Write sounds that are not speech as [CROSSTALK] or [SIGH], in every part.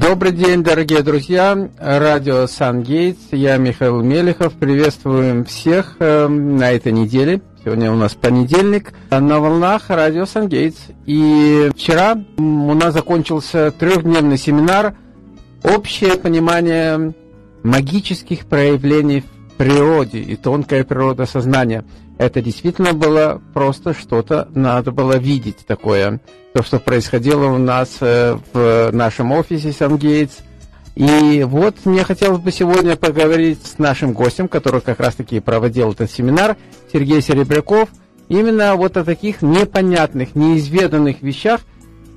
Добрый день, дорогие друзья. Радио Сан-Гейтс. Я Михаил Мелехов. Приветствуем всех э, на этой неделе. Сегодня у нас понедельник. На волнах радио Сан-Гейтс. И вчера у нас закончился трехдневный семинар «Общее понимание магических проявлений в природе и тонкая природа сознания». Это действительно было просто что-то, надо было видеть такое. То, что происходило у нас э, в нашем офисе Сангейтс. И вот мне хотелось бы сегодня поговорить с нашим гостем, который как раз-таки проводил этот семинар, Сергей Серебряков, именно вот о таких непонятных, неизведанных вещах,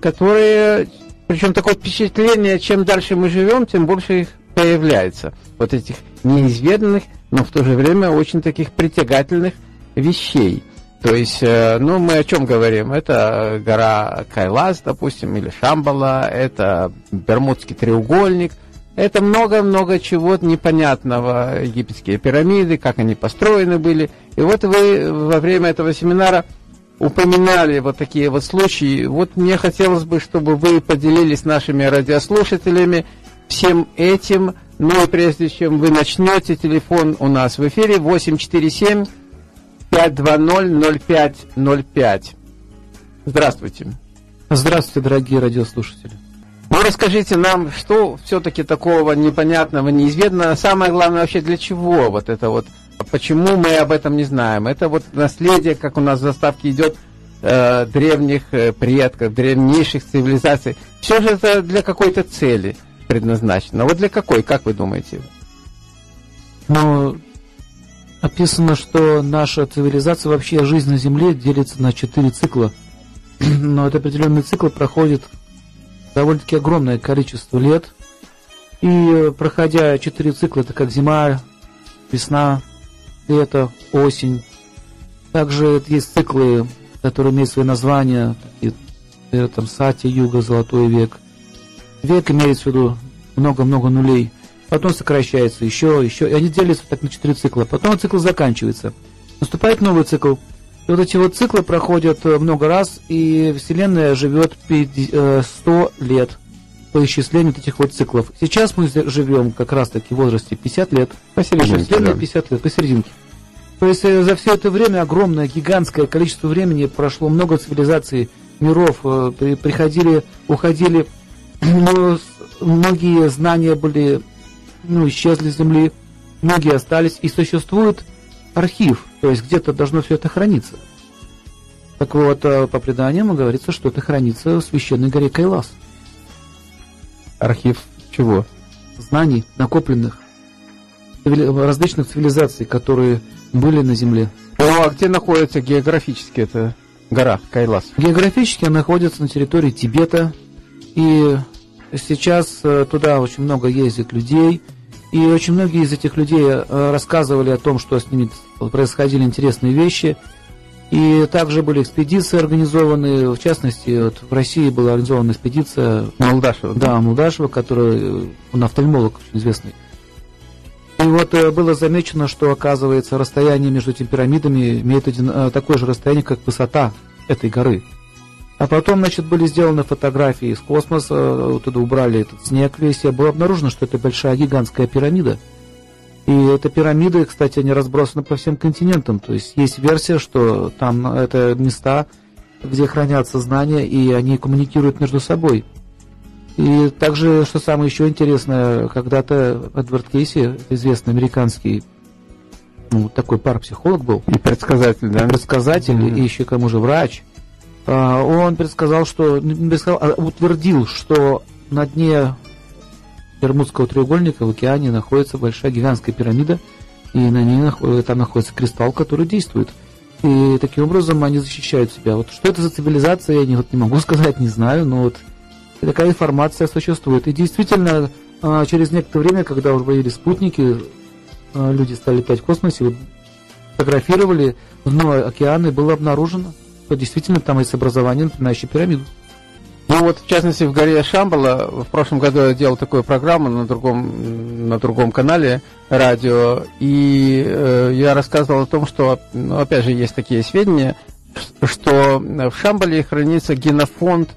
которые, причем такое впечатление, чем дальше мы живем, тем больше их появляется. Вот этих неизведанных, но в то же время очень таких притягательных вещей. То есть, э, ну, мы о чем говорим? Это гора Кайлас, допустим, или Шамбала, это Бермудский треугольник, это много-много чего непонятного. Египетские пирамиды, как они построены были. И вот вы во время этого семинара упоминали вот такие вот случаи. Вот мне хотелось бы, чтобы вы поделились нашими радиослушателями всем этим. Ну и прежде чем вы начнете, телефон у нас в эфире 847 520-0505. Здравствуйте. Здравствуйте, дорогие радиослушатели. Ну, расскажите нам, что все-таки такого непонятного, неизведанного, самое главное вообще для чего вот это вот, почему мы об этом не знаем? Это вот наследие, как у нас в заставке идет, э, древних э, предков, древнейших цивилизаций. Все же это для какой-то цели предназначено. Вот для какой, как вы думаете? Ну, описано, что наша цивилизация, вообще жизнь на Земле делится на четыре цикла. [CLEARS THROAT] Но этот определенный цикл проходит довольно-таки огромное количество лет. И проходя четыре цикла, это как зима, весна, лето, осень. Также есть циклы, которые имеют свои названия, такие, там Сати, Юга, Золотой век. Век имеется в виду много-много нулей потом сокращается еще, еще, и они делятся так на четыре цикла. Потом цикл заканчивается. Наступает новый цикл. И вот эти вот циклы проходят э, много раз, и Вселенная живет 100 э, лет по исчислению вот этих вот циклов. Сейчас мы живем как раз-таки в возрасте 50 лет. Посерединке. Вселенная 50 лет, посерединке. То есть э, за все это время огромное, гигантское количество времени прошло много цивилизаций, миров, приходили, уходили, [CLEARS THROAT] многие знания были ну, исчезли с Земли, многие остались, и существует архив, то есть где-то должно все это храниться. Так вот, э, по преданиям говорится, что это хранится в священной горе Кайлас. Архив чего? Знаний, накопленных различных цивилизаций, которые были на Земле. Ну, а где находится географически эта гора Кайлас? Географически она находится на территории Тибета, и сейчас э, туда очень много ездит людей – и очень многие из этих людей э, рассказывали о том, что с ними происходили интересные вещи. И также были экспедиции организованы, в частности, вот в России была организована экспедиция Молдашева. Да, Молдашева, который он офтальмолог очень известный. И вот э, было замечено, что, оказывается, расстояние между этими пирамидами имеет один, э, такое же расстояние, как высота этой горы. А потом, значит, были сделаны фотографии из космоса, туда убрали этот снег весь, и было обнаружено, что это большая гигантская пирамида. И эта пирамида, кстати, они разбросаны по всем континентам. То есть есть версия, что там это места, где хранятся знания, и они коммуникируют между собой. И также, что самое еще интересное, когда-то Эдвард Кейси, известный американский ну, такой парапсихолог был. И предсказатель, да? Предсказатель, mm-hmm. и еще кому же врач – он предсказал, что а утвердил, что на дне Бермудского треугольника в океане находится большая гигантская пирамида, и на ней там находится кристалл, который действует. И таким образом они защищают себя. Вот что это за цивилизация, я не, вот не могу [LAUGHS] сказать, не знаю, но вот такая информация существует. И действительно, а, через некоторое время, когда уже появились спутники, люди стали летать в космосе, фотографировали дно океана, и было обнаружено – действительно там есть образование, напоминающее пирамиду. Ну вот, в частности, в горе Шамбала, в прошлом году я делал такую программу на другом, на другом канале радио, и э, я рассказывал о том, что, ну, опять же, есть такие сведения, что в Шамбале хранится генофонд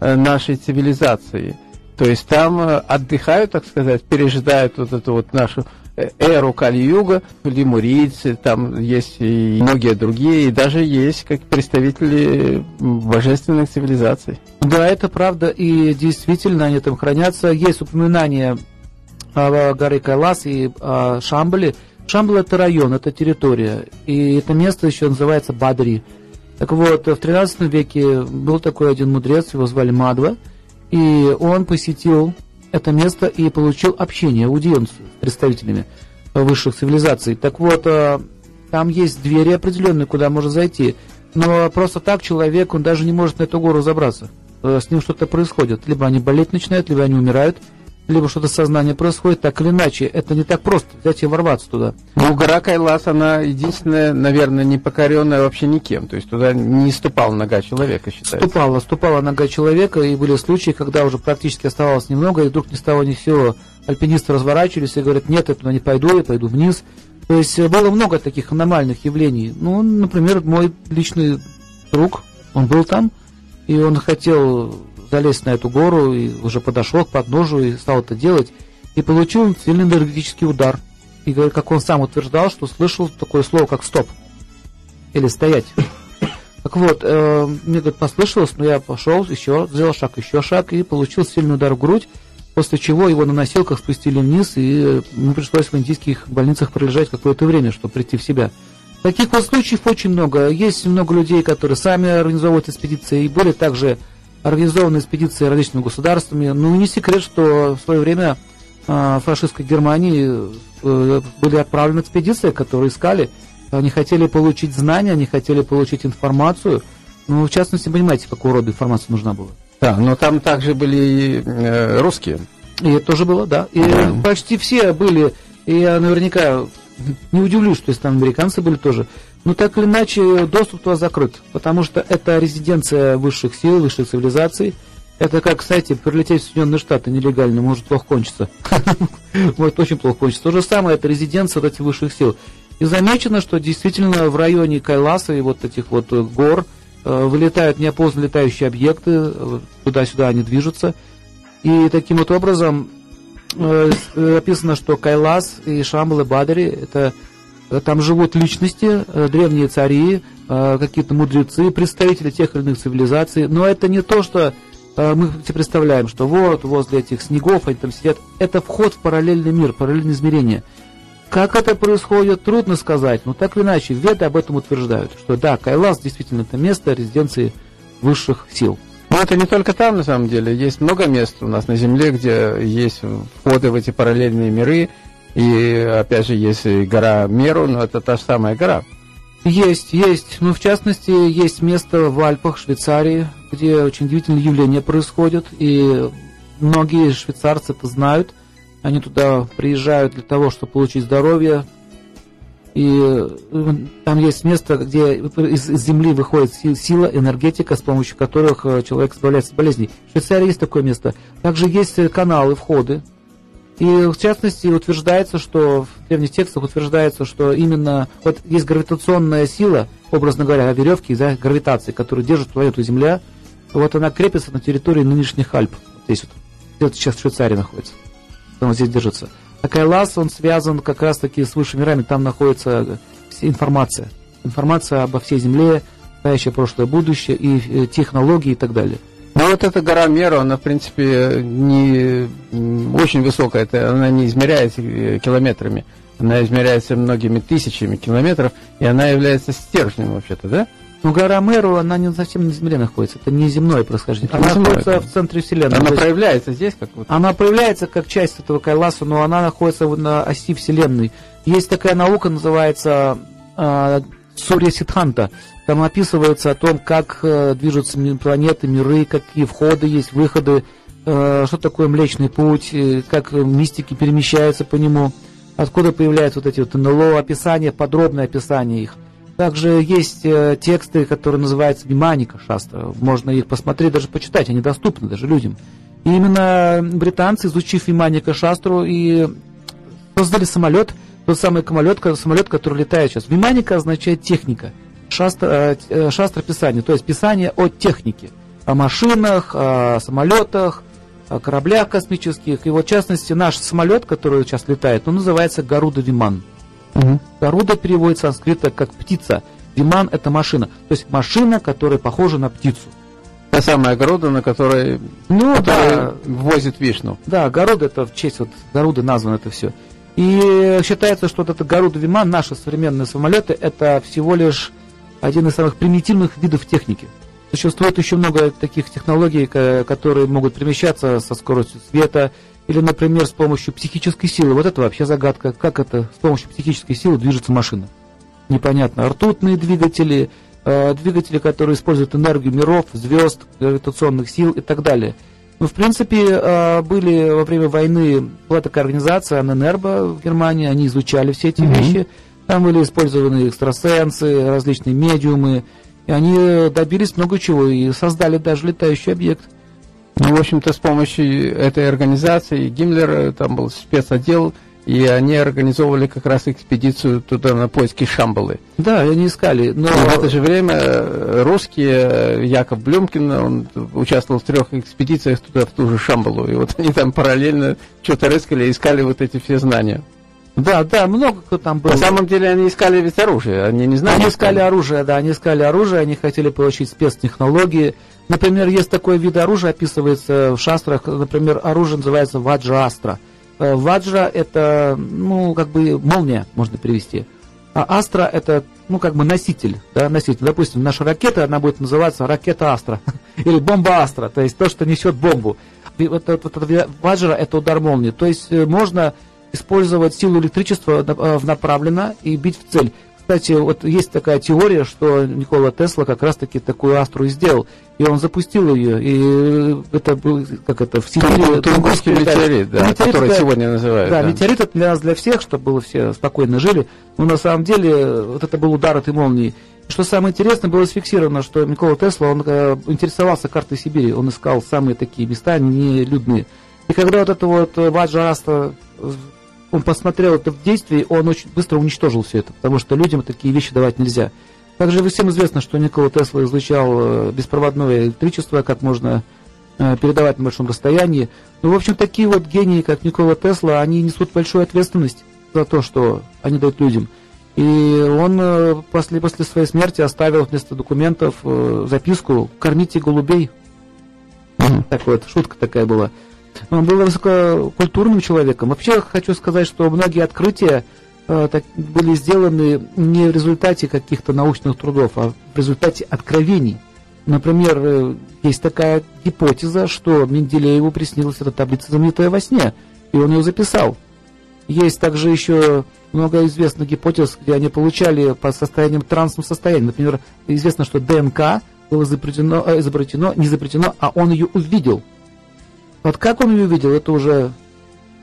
э, нашей цивилизации. То есть там э, отдыхают, так сказать, пережидают вот эту вот нашу эру Кали-Юга, лемурийцы, там есть и многие другие, и даже есть как представители божественных цивилизаций. Да, это правда, и действительно они там хранятся. Есть упоминание о горе Кайлас и о Шамбале. Шамбал это район, это территория, и это место еще называется Бадри. Так вот, в 13 веке был такой один мудрец, его звали Мадва, и он посетил это место и получил общение, аудиенцию с представителями высших цивилизаций. Так вот, э, там есть двери определенные, куда можно зайти, но просто так человек, он даже не может на эту гору забраться. Э, с ним что-то происходит. Либо они болеть начинают, либо они умирают – либо что-то сознание происходит, так или иначе. Это не так просто взять и ворваться туда. Ну, гора Кайлас, она единственная, наверное, не покоренная вообще никем. То есть туда не ступала нога человека, считается. Ступала, ступала нога человека, и были случаи, когда уже практически оставалось немного, и вдруг ни с того ни с сего альпинисты разворачивались и говорят, нет, я туда не пойду, я пойду вниз. То есть э, было много таких аномальных явлений. Ну, например, мой личный друг, он был там, и он хотел залезть на эту гору и уже подошел к подножию и стал это делать, и получил сильный энергетический удар. И как он сам утверждал, что слышал такое слово, как «стоп» или «стоять». [COUGHS] Так вот, э, мне говорит, послышалось, но я пошел еще, сделал шаг, еще шаг и получил сильный удар в грудь, после чего его на носилках спустили вниз, и мне пришлось в индийских больницах пролежать какое-то время, чтобы прийти в себя. Таких вот случаев очень много. Есть много людей, которые сами организовывают экспедиции, и были также организованы экспедиции различными государствами. Ну, не секрет, что в свое время э, фашистской Германии э, были отправлены экспедиции, которые искали, они хотели получить знания, они хотели получить информацию. Ну, в частности, понимаете, какого рода информация нужна была. Да, но там также были э, русские. И это тоже было, да. И mm. почти все были, и я наверняка не удивлюсь, что если там американцы были тоже. Но так или иначе, доступ туда закрыт, потому что это резиденция высших сил, высших цивилизаций. Это как, кстати, прилететь в Соединенные Штаты нелегально может плохо кончиться. [LAUGHS] Может очень плохо кончиться. То же самое, это резиденция вот этих высших сил. И замечено, что действительно в районе Кайласа и вот этих вот гор э, вылетают неопознанные летающие объекты, э, туда-сюда они движутся. И таким вот образом э, описано, что Кайлас и Шамбал и Бадари – это Э, там живут личности, э, древние цари, э, какие-то мудрецы, представители тех или иных цивилизаций. Но это не то, что мы представляем, что вот возле этих снегов они там сидят. Это вход в параллельный мир, параллельное измерение. Как это происходит, трудно сказать, но так или иначе, веды об этом утверждают, что да, Кайлас действительно это место резиденции высших сил. Но это не только там, на самом деле. Есть много мест у нас на Земле, где есть входы в эти параллельные миры, и опять же, есть гора Меру, но это та же самая гора. Есть, есть. Ну, в частности, есть место в Альпах, Швейцарии, где очень удивительные явления происходят. И многие швейцарцы это знают. Они туда приезжают для того, чтобы получить здоровье. И э, там есть место, где из, земли выходит сила, энергетика, с помощью которых э, человек избавляется от болезней. В Швейцарии есть такое место. Также есть каналы, входы, и в частности утверждается, что в древних текстах утверждается, что именно вот есть гравитационная сила, образно говоря, веревки из-за гравитации, которая держит планету Земля, вот она крепится на территории нынешних Альп. Здесь вот, где сейчас в Швейцарии находится. Он здесь держится. А Кайлас, он связан как раз-таки с высшими мирами, там находится информация. Информация обо всей Земле, настоящее, прошлое, будущее, и э, технологии и так далее. Ну вот эта гора Меру, она в принципе не очень высокая, это, она не измеряется э, километрами, она измеряется многими тысячами километров, и она является стержнем вообще-то, да? Ну, гора Меру, она не совсем на Земле находится, это не земное происхождение. Она земное, находится в центре Вселенной. Она проявляется здесь как вот? Она проявляется как часть этого Кайласа, но она находится на оси Вселенной. Есть такая наука, называется э, Сурья Сидханта. Там описывается о том, как э, движутся планеты, миры, какие входы есть, выходы, э, что такое Млечный Путь, э, как мистики перемещаются по нему, откуда появляются вот эти вот НЛО, описания, подробное описание их. Также есть тексты, которые называются Виманика Шастра. Можно их посмотреть, даже почитать, они доступны даже людям. И именно британцы, изучив Виманика Шастру, и создали самолет, тот самый самолет, самолет, который летает сейчас. Виманика означает техника – шастра, э, э, шастра писание, то есть писание о технике, о машинах, о самолетах, о кораблях космических. И вот, в частности, наш самолет, который сейчас летает, он называется Гаруда Виман. Угу. Гаруда переводится с санскрита как птица. Виман – это машина. То есть машина, которая похожа на птицу. Та самая огорода, на которой, ну, да. возит вишну. Да, огорода это в честь вот Гаруды названо это все. И считается, что вот это Гаруда Виман, наши современные самолеты, это всего лишь один из самых примитивных видов техники. Существует еще много таких технологий, которые могут перемещаться со скоростью света, или, например, с помощью психической силы. Вот это вообще загадка. Как это с помощью психической силы движется машина? Непонятно. Ртутные двигатели, э, двигатели, которые используют энергию миров, звезд, гравитационных сил и так далее. Ну, в принципе, э, были во время войны, была такая организация, Аненербо в Германии, они изучали все эти mm-hmm. вещи. Там были использованы экстрасенсы, различные медиумы, и они добились много чего и создали даже летающий объект. Ну, в общем-то, с помощью этой организации Гиммлер, э, там был спецотдел, и они организовывали как раз экспедицию туда на поиски Шамбалы. Да, они искали. Но в это же время э, русские, э, Яков Блюмкин, он участвовал в трех экспедициях туда, в ту же Шамбалу. И вот [LAUGHS] они там параллельно что-то рыскали, искали вот эти все знания. Да, да, много кто там был. На самом деле они искали ведь оружие, они не знали. Они искали оружие, да, они искали оружие, они хотели получить спецтехнологии. Например, есть такой вид оружия, описывается в шастрах, например, оружие называется ваджа астра. Э, ваджа это, ну, как бы молния, можно перевести. А астра это, ну, как бы носитель, да, носитель. Допустим, наша ракета, она будет называться ракета астра [LAUGHS] или бомба астра, то есть то, что несет бомбу. Вот, вот, вот, ваджра это удар молнии. То есть э, можно использовать силу электричества э, направленно и бить в цель. Кстати, вот есть такая теория, что Никола Тесла как раз-таки такую астру и сделал. И он запустил ее, и это был, как это, в Сибири... Тунгусский метеорит, да, метеорит, который да, сегодня называют. Да, да, метеорит это для нас, для всех, чтобы было все спокойно жили. Но на самом деле вот это был удар этой молнии. Что самое интересное, было сфиксировано, что Никола Тесла, он э, интересовался картой Сибири, он искал самые такие места нелюдные. И когда вот это вот Ваджа Аста он посмотрел это в действии, он очень быстро уничтожил все это, потому что людям такие вещи давать нельзя. Также всем известно, что Никола Тесла излучал э, беспроводное электричество, как можно э, передавать на большом расстоянии. Ну, в общем, такие вот гении, как Никола Тесла, они несут большую ответственность за то, что они дают людям. И он э, после, после своей смерти оставил вместо документов записку «Кормите голубей». Mm-hmm. Так вот, шутка такая была. Он был высококультурным человеком. Вообще хочу сказать, что многие открытия э, были сделаны не в результате каких-то научных трудов, а в результате откровений. Например, э, есть такая гипотеза, что Менделееву приснилась эта таблица, знаменитая во сне, и он ее записал. Есть также еще много известных гипотез, где они получали по состояниям трансовом состоянии. Например, известно, что ДНК было изобретено, э, изобретено, не изобретено, а он ее увидел – вот как он ее видел, это уже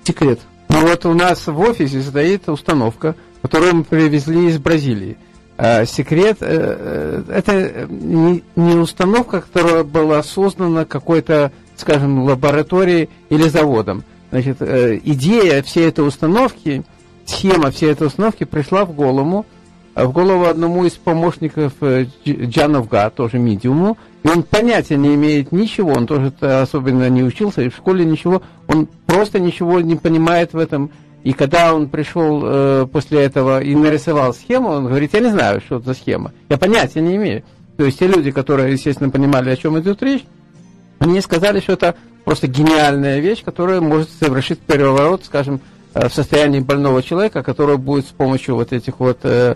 секрет. Ну вот у нас в офисе стоит установка, которую мы привезли из Бразилии. А, секрет э, э, это не, не установка, которая была создана какой-то, скажем, лабораторией или заводом. Значит, э, идея всей этой установки, схема всей этой установки пришла в голову, в голову одному из помощников Джановга, тоже медиуму, и он понятия не имеет ничего, он тоже особенно не учился, и в школе ничего, он просто ничего не понимает в этом. И когда он пришел э, после этого и нарисовал схему, он говорит, я не знаю, что это за схема, я понятия не имею. То есть те люди, которые, естественно, понимали, о чем идет речь, они сказали, что это просто гениальная вещь, которая может совершить переворот, скажем, э, в состоянии больного человека, который будет с помощью вот этих вот э, э,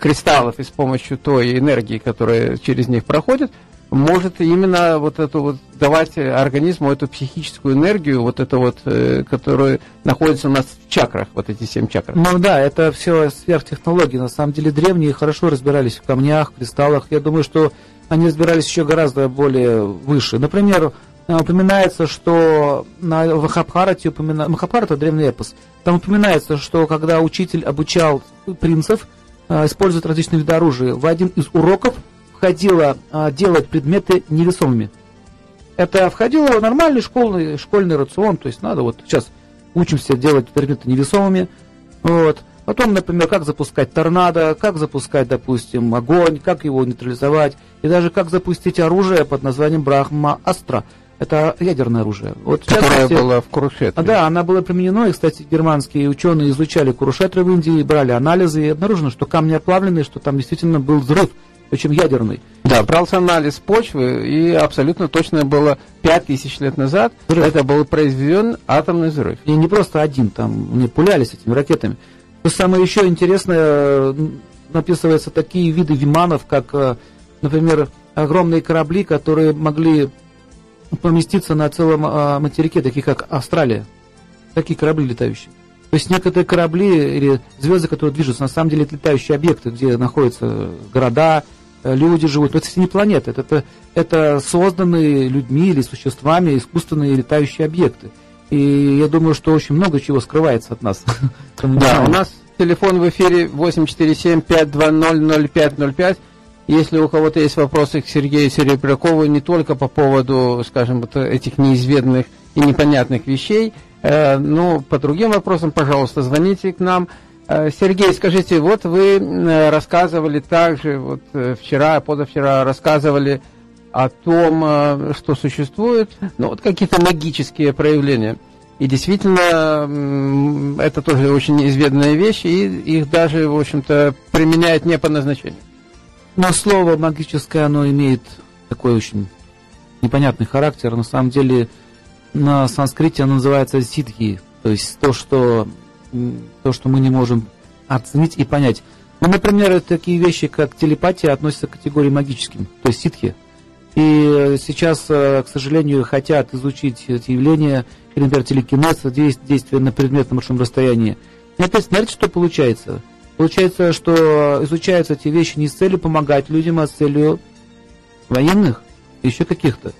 кристаллов и с помощью той энергии, которая через них проходит, может именно вот эту вот давать организму эту психическую энергию, вот это вот, э, которая находится у нас в чакрах, вот эти семь чакр. Ну да, это все сверхтехнологии. На самом деле древние хорошо разбирались в камнях, кристаллах. Я думаю, что они разбирались еще гораздо более выше. Например, э, упоминается, что на Махабхарате, упомина... Махабхарата – древний эпос, там упоминается, что когда учитель обучал принцев, э, использовать различные виды оружия, в один из уроков – входило а, делать предметы невесомыми. Это входило в нормальный школьный, школьный рацион, то есть надо вот сейчас учимся делать предметы невесомыми. Вот. Потом, например, как запускать торнадо, как запускать, допустим, огонь, как его нейтрализовать, и даже как запустить оружие под названием Брахма Астра. Это ядерное оружие. Вот, Которое было в Курушетре. А, да, она была применена, и, кстати, германские ученые изучали Курушетры в Индии, брали анализы, и обнаружено, что камни оплавленные, что там действительно был взрыв, причем ядерный. Да, брался анализ почвы, и абсолютно точно было 5000 лет назад, взрыв. это был произведен атомный взрыв. И не просто один, там они пулялись этими ракетами. То самое еще интересное, написываются такие виды виманов, как, э, например, огромные корабли, которые могли поместиться на целом а, материке, такие как Австралия. Такие корабли летающие. То есть некоторые корабли или звезды, которые движутся, на самом деле это летающие объекты, где находятся города, э, люди живут. Но это не планеты, это, это, это созданные людьми или существами искусственные летающие объекты. И я думаю, что очень много чего скрывается от нас. [LAUGHS] Да, у нас телефон в эфире 847-520-0505. Если у кого-то есть вопросы к Сергею Серебрякову не только по поводу, скажем, вот этих неизведанных и непонятных вещей, э, ну, по другим вопросам, пожалуйста, звоните к нам. Э, Сергей, скажите, вот вы э, рассказывали также, вот э, вчера, позавчера рассказывали о том, э, что существует, ну, вот какие-то магические проявления. И действительно, это тоже очень изведанная вещь, и их даже, в общем-то, применяют не по назначению. Но слово магическое, оно имеет такой очень непонятный характер. На самом деле на санскрите оно называется ситхи, то есть то, что, то, что мы не можем оценить и понять. Ну, например, такие вещи, как телепатия, относятся к категории магическим, то есть ситхи. И сейчас, э, к сожалению, хотят изучить эти явления, например, телекинез, действия на предметном большом расстоянии. И опять, смотрите, что получается – Получается, что изучаются эти вещи не с целью помогать людям, а с целью военных, еще каких-то.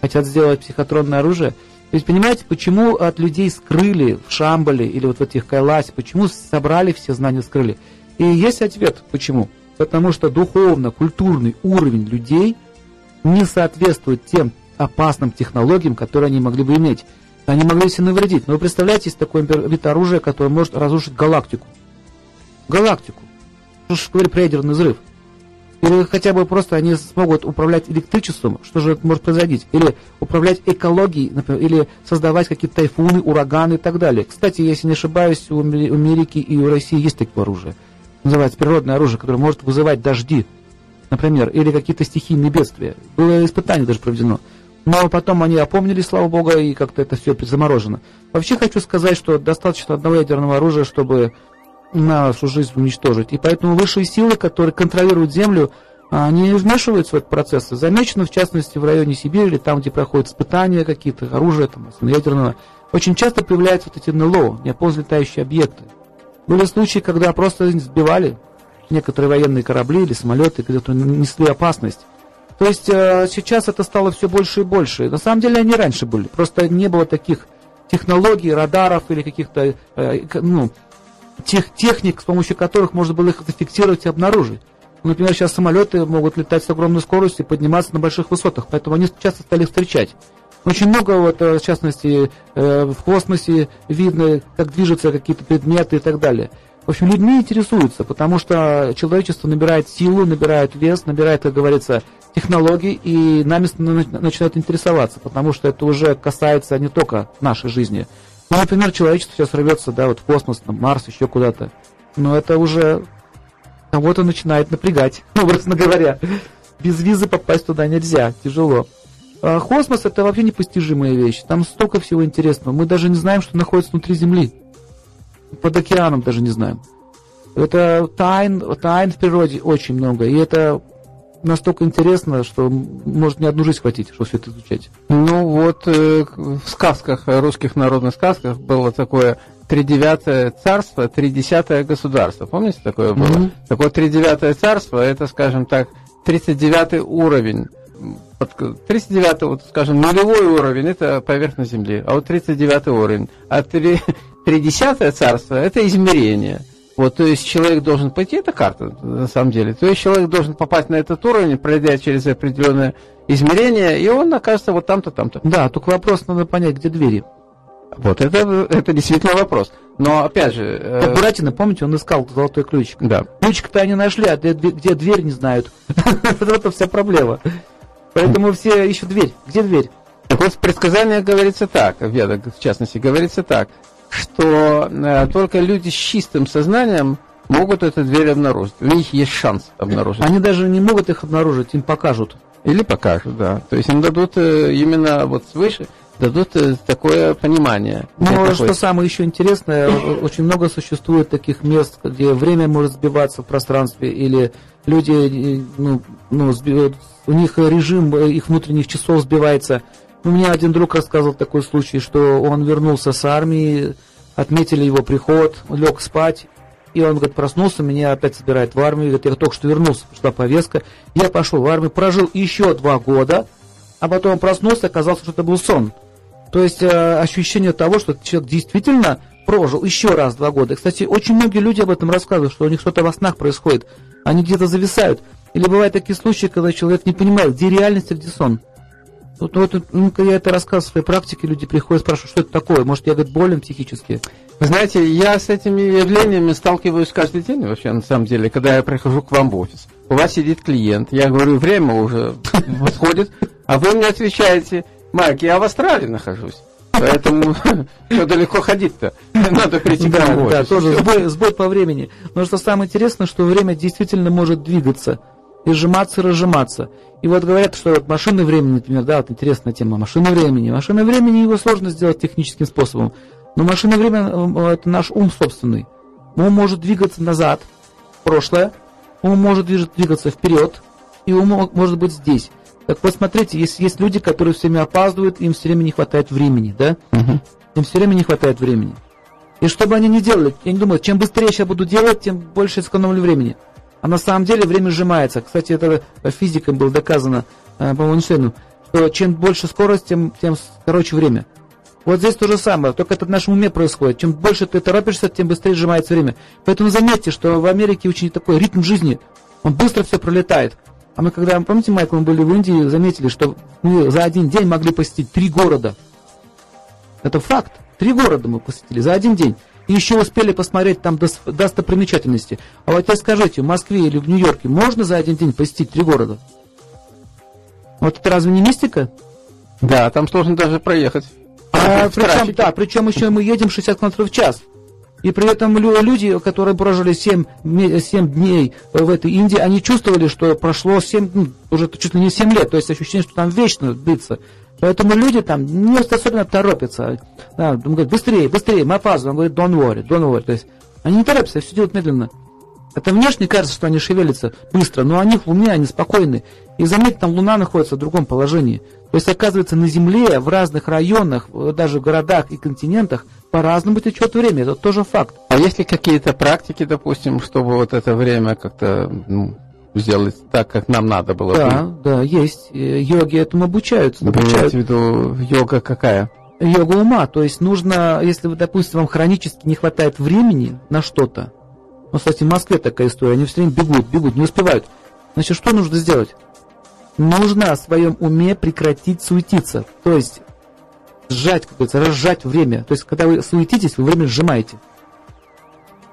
Хотят сделать психотронное оружие. То есть, понимаете, почему от людей скрыли в Шамбале или вот в этих Кайласе, почему собрали все знания, скрыли? И есть ответ, почему. Потому что духовно-культурный уровень людей не соответствует тем опасным технологиям, которые они могли бы иметь. Они могли себе навредить. Но вы представляете, есть такой вид оружия, которое может разрушить галактику галактику. Что же говорить про ядерный взрыв? Или хотя бы просто они смогут управлять электричеством, что же может произойти? Или управлять экологией, например, или создавать какие-то тайфуны, ураганы и так далее. Кстати, если не ошибаюсь, у Америки и у России есть такое оружие. Называется природное оружие, которое может вызывать дожди, например, или какие-то стихийные бедствия. Было испытание даже проведено. Но потом они опомнились, слава богу, и как-то это все заморожено. Вообще хочу сказать, что достаточно одного ядерного оружия, чтобы нашу жизнь уничтожить. И поэтому высшие силы, которые контролируют Землю, они вмешиваются в этот процесс. Замечено, в частности, в районе Сибири, там, где проходят испытания какие-то, оружия там, ядерного, очень часто появляются вот эти НЛО, неопознанные летающие объекты. Были случаи, когда просто сбивали некоторые военные корабли или самолеты, которые несли опасность. То есть э, сейчас это стало все больше и больше. На самом деле они раньше были. Просто не было таких технологий, радаров или каких-то э, ну, тех техник, с помощью которых можно было их зафиксировать и обнаружить. Например, сейчас самолеты могут летать с огромной скоростью и подниматься на больших высотах, поэтому они часто стали встречать. Очень много, вот, э, в частности, э, в космосе видно, как движутся какие-то предметы и так далее. В общем, людьми интересуются, потому что человечество набирает силу, набирает вес, набирает, как говорится, технологий, и нами начинают интересоваться, потому что это уже касается не только нашей жизни, ну, например, человечество сейчас рвется, да, вот в космос, на Марс, еще куда-то. Но это уже кого-то начинает напрягать, [LAUGHS] образно говоря. Без визы попасть туда нельзя, тяжело. А космос это вообще непостижимая вещь. Там столько всего интересного. Мы даже не знаем, что находится внутри Земли. Под океаном даже не знаем. Это тайн, тайн в природе очень много. И это настолько интересно, что может не одну жизнь хватить, чтобы все это изучать. Ну вот э, в сказках, русских народных сказках было такое тридевятое царство, тридесятое государство. Помните такое было? Mm-hmm. Такое тридевятое царство, это, скажем так, 39 уровень. 39 вот, скажем, нулевой уровень – это поверхность Земли, а вот 39 уровень. А 30 [LAUGHS] царство – это измерение – вот, то есть человек должен пойти, это карта, на самом деле. То есть человек должен попасть на этот уровень, пройдя через определенное измерение, и он окажется вот там-то, там-то. Да, только вопрос надо понять, где двери. Вот, это, это действительно вопрос. Но, опять же... Э... Как Буратино, помните, он искал золотой ключик. Да. Ключик-то они нашли, а где, где дверь не знают. [LAUGHS] Это вся проблема. Поэтому все ищут дверь. Где дверь? Так вот, в предсказаниях говорится так, в ведах, в частности, говорится так, что э, только люди с чистым сознанием могут эту дверь обнаружить. У них есть шанс обнаружить. Они даже не могут их обнаружить, им покажут. Или покажут, да. То есть им дадут э, именно вот свыше, дадут э, такое понимание. Ну, что самое еще интересное, очень много существует таких мест, где время может сбиваться в пространстве, или люди, ну, ну, у них режим их внутренних часов сбивается. У меня один друг рассказывал такой случай, что он вернулся с армии, отметили его приход, лег спать, и он, говорит, проснулся, меня опять собирает в армию, говорит, я только что вернулся, пришла повестка, я пошел в армию, прожил еще два года, а потом проснулся, оказалось, что это был сон. То есть э, ощущение того, что человек действительно прожил еще раз два года. Кстати, очень многие люди об этом рассказывают, что у них что-то во снах происходит, они где-то зависают. Или бывают такие случаи, когда человек не понимает, где реальность, а где сон. Вот, вот, ну, когда я это рассказываю в своей практике, люди приходят, спрашивают, что это такое, может, я, говорит, болен психически. Вы знаете, я с этими явлениями сталкиваюсь каждый день вообще, на самом деле, когда я прихожу к вам в офис. У вас сидит клиент, я говорю, время уже подходит, а вы мне отвечаете, Майк, я в Австралии нахожусь. Поэтому [LAUGHS] что далеко ходить-то? Надо прийти да, в Да, тоже сбой, сбой по времени. Но что самое интересное, что время действительно может двигаться и сжиматься, и разжиматься. И вот говорят, что вот машины времени, например, да, вот интересная тема, машины времени. Машина времени его сложно сделать техническим способом. Но машина времени – это наш ум собственный. Ум может двигаться назад, в прошлое, ум может двигаться вперед, и ум может быть здесь. Так вот, смотрите, есть, есть люди, которые все время опаздывают, им все время не хватает времени, да? Угу. Им все время не хватает времени. И что бы они ни делали, я не думаю, чем быстрее я буду делать, тем больше сэкономлю времени. А на самом деле время сжимается. Кстати, это физикам было доказано, э, по-моему, Эйнштейну, что чем больше скорость, тем, тем короче время. Вот здесь то же самое, только это в нашем уме происходит. Чем больше ты торопишься, тем быстрее сжимается время. Поэтому заметьте, что в Америке очень такой ритм жизни. Он быстро все пролетает. А мы когда, помните, Майкл, мы были в Индии, заметили, что мы за один день могли посетить три города. Это факт. Три города мы посетили за один день и еще успели посмотреть там достопримечательности. А вот теперь скажите, в Москве или в Нью-Йорке можно за один день посетить три города? Вот это разве не мистика? Да, там сложно даже проехать. А, причем, да, причем еще мы едем 60 км в час. И при этом люди, которые прожили 7, 7 дней в этой Индии, они чувствовали, что прошло 7, ну, уже чуть ли не 7 лет. То есть ощущение, что там вечно длится. Поэтому люди там не особенно торопятся. Да, он говорит, быстрее, быстрее, мы опаздываем. Он говорит, don't worry, don't worry. То есть они не торопятся, все делают медленно. Это внешне кажется, что они шевелятся быстро, но они в уме, они спокойны. И заметьте, там Луна находится в другом положении. То есть, оказывается, на Земле, в разных районах, даже в городах и континентах, по-разному течет время. Это тоже факт. А есть ли какие-то практики, допустим, чтобы вот это время как-то ну, сделать так, как нам надо было да, бы. Да, есть. Э, йоги этому обучаются. Вы обучают. в виду йога какая? Йога ума. То есть нужно, если, допустим, вам хронически не хватает времени на что-то, ну, кстати, в Москве такая история, они все время бегут, бегут, не успевают. Значит, что нужно сделать? Нужно в своем уме прекратить суетиться. То есть сжать, как говорится, разжать время. То есть, когда вы суетитесь, вы время сжимаете.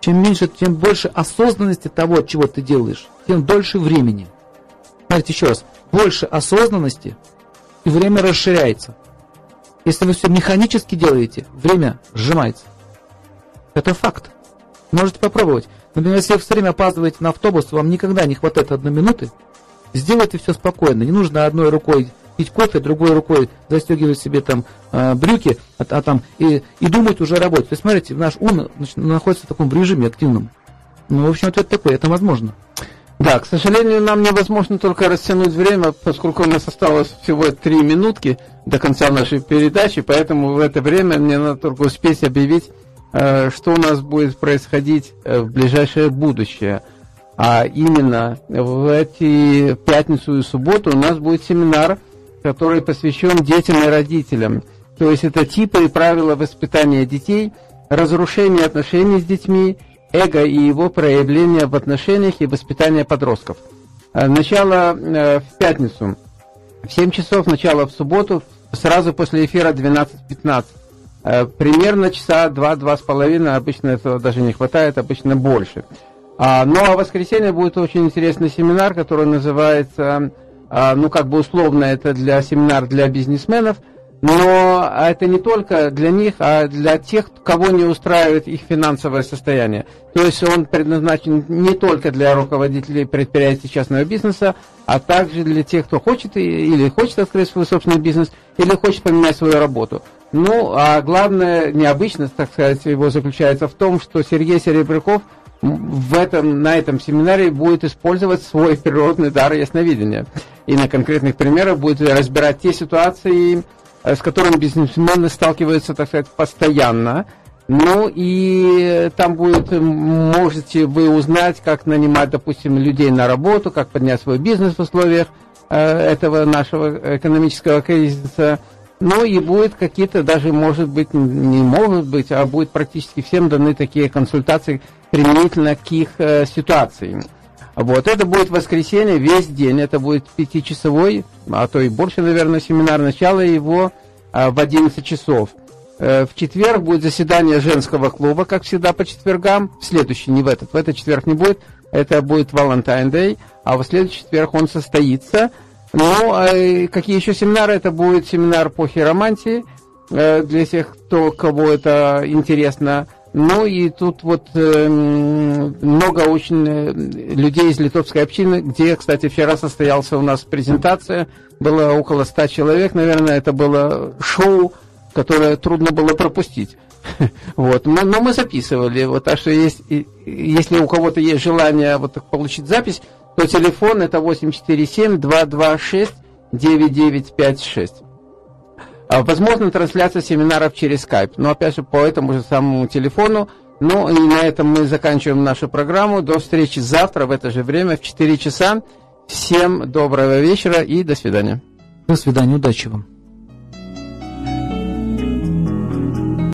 Чем меньше, тем больше осознанности того, чего ты делаешь, тем дольше времени. Смотрите еще раз. Больше осознанности, и время расширяется. Если вы все механически делаете, время сжимается. Это факт. Можете попробовать. Например, если вы все время опаздываете на автобус, вам никогда не хватает одной минуты, сделайте все спокойно. Не нужно одной рукой пить кофе, другой рукой застегивать себе там э, брюки, а, а там и, и думать уже о работе. То смотрите, наш ум значит, находится в таком режиме активном. Ну, в общем, это такое, это возможно. Да, к сожалению, нам невозможно только растянуть время, поскольку у нас осталось всего три минутки до конца нашей передачи, поэтому в это время мне надо только успеть объявить, э, что у нас будет происходить э, в ближайшее будущее. А именно в эти пятницу и субботу у нас будет семинар который посвящен детям и родителям. То есть это типы и правила воспитания детей, разрушение отношений с детьми, эго и его проявление в отношениях и воспитание подростков. Э, начало э, в пятницу, в 7 часов, начало в субботу, сразу после эфира 12.15. Э, примерно часа 2-2 с половиной, обычно этого даже не хватает, обычно больше. А, ну а в воскресенье будет очень интересный семинар, который называется а, ну как бы условно это для семинар для бизнесменов, Но это не только для них, а для тех, кого не устраивает их финансовое состояние. То есть он предназначен не только для руководителей предприятий частного бизнеса, а также для тех, кто хочет или хочет открыть свой собственный бизнес, или хочет поменять свою работу. Ну, а главное, необычность, так сказать, его заключается в том, что Сергей Серебряков в этом, на этом семинаре будет использовать свой [LAUGHS] природный дар ясновидения. И на конкретных примерах будет разбирать те ситуации, Э, с которым бизнесмены сталкиваются, так сказать, постоянно. Ну и там будет, можете вы узнать, как нанимать, допустим, людей на работу, как поднять свой бизнес в условиях э, этого нашего экономического кризиса. Ну и будет какие-то, даже может быть, не могут быть, а будет практически всем даны такие консультации применительно к их э, ситуации. Вот, это будет воскресенье, весь день, это будет пятичасовой, а то и больше, наверное, семинар. Начало его а, в 11 часов. Э, в четверг будет заседание женского клуба, как всегда, по четвергам. В следующий, не в этот, в этот четверг не будет. Это будет Day, а в следующий четверг он состоится. Ну, а какие еще семинары? Это будет семинар по хиромантии э, для тех, кто, кого это интересно. Ну и тут вот э, много очень э, людей из литовской общины, где, кстати, вчера состоялся у нас презентация, было около ста человек, наверное, это было шоу, которое трудно было пропустить. [LAUGHS] Вот. Но, но мы записывали, вот, так что есть, если у кого-то есть желание вот, получить запись, то телефон это 847-226-9956. А, возможно, трансляция семинаров через Skype, но опять же по этому же самому телефону. Ну и на этом мы заканчиваем нашу программу. До встречи завтра в это же время в 4 часа. Всем доброго вечера и до свидания. До свидания, удачи вам.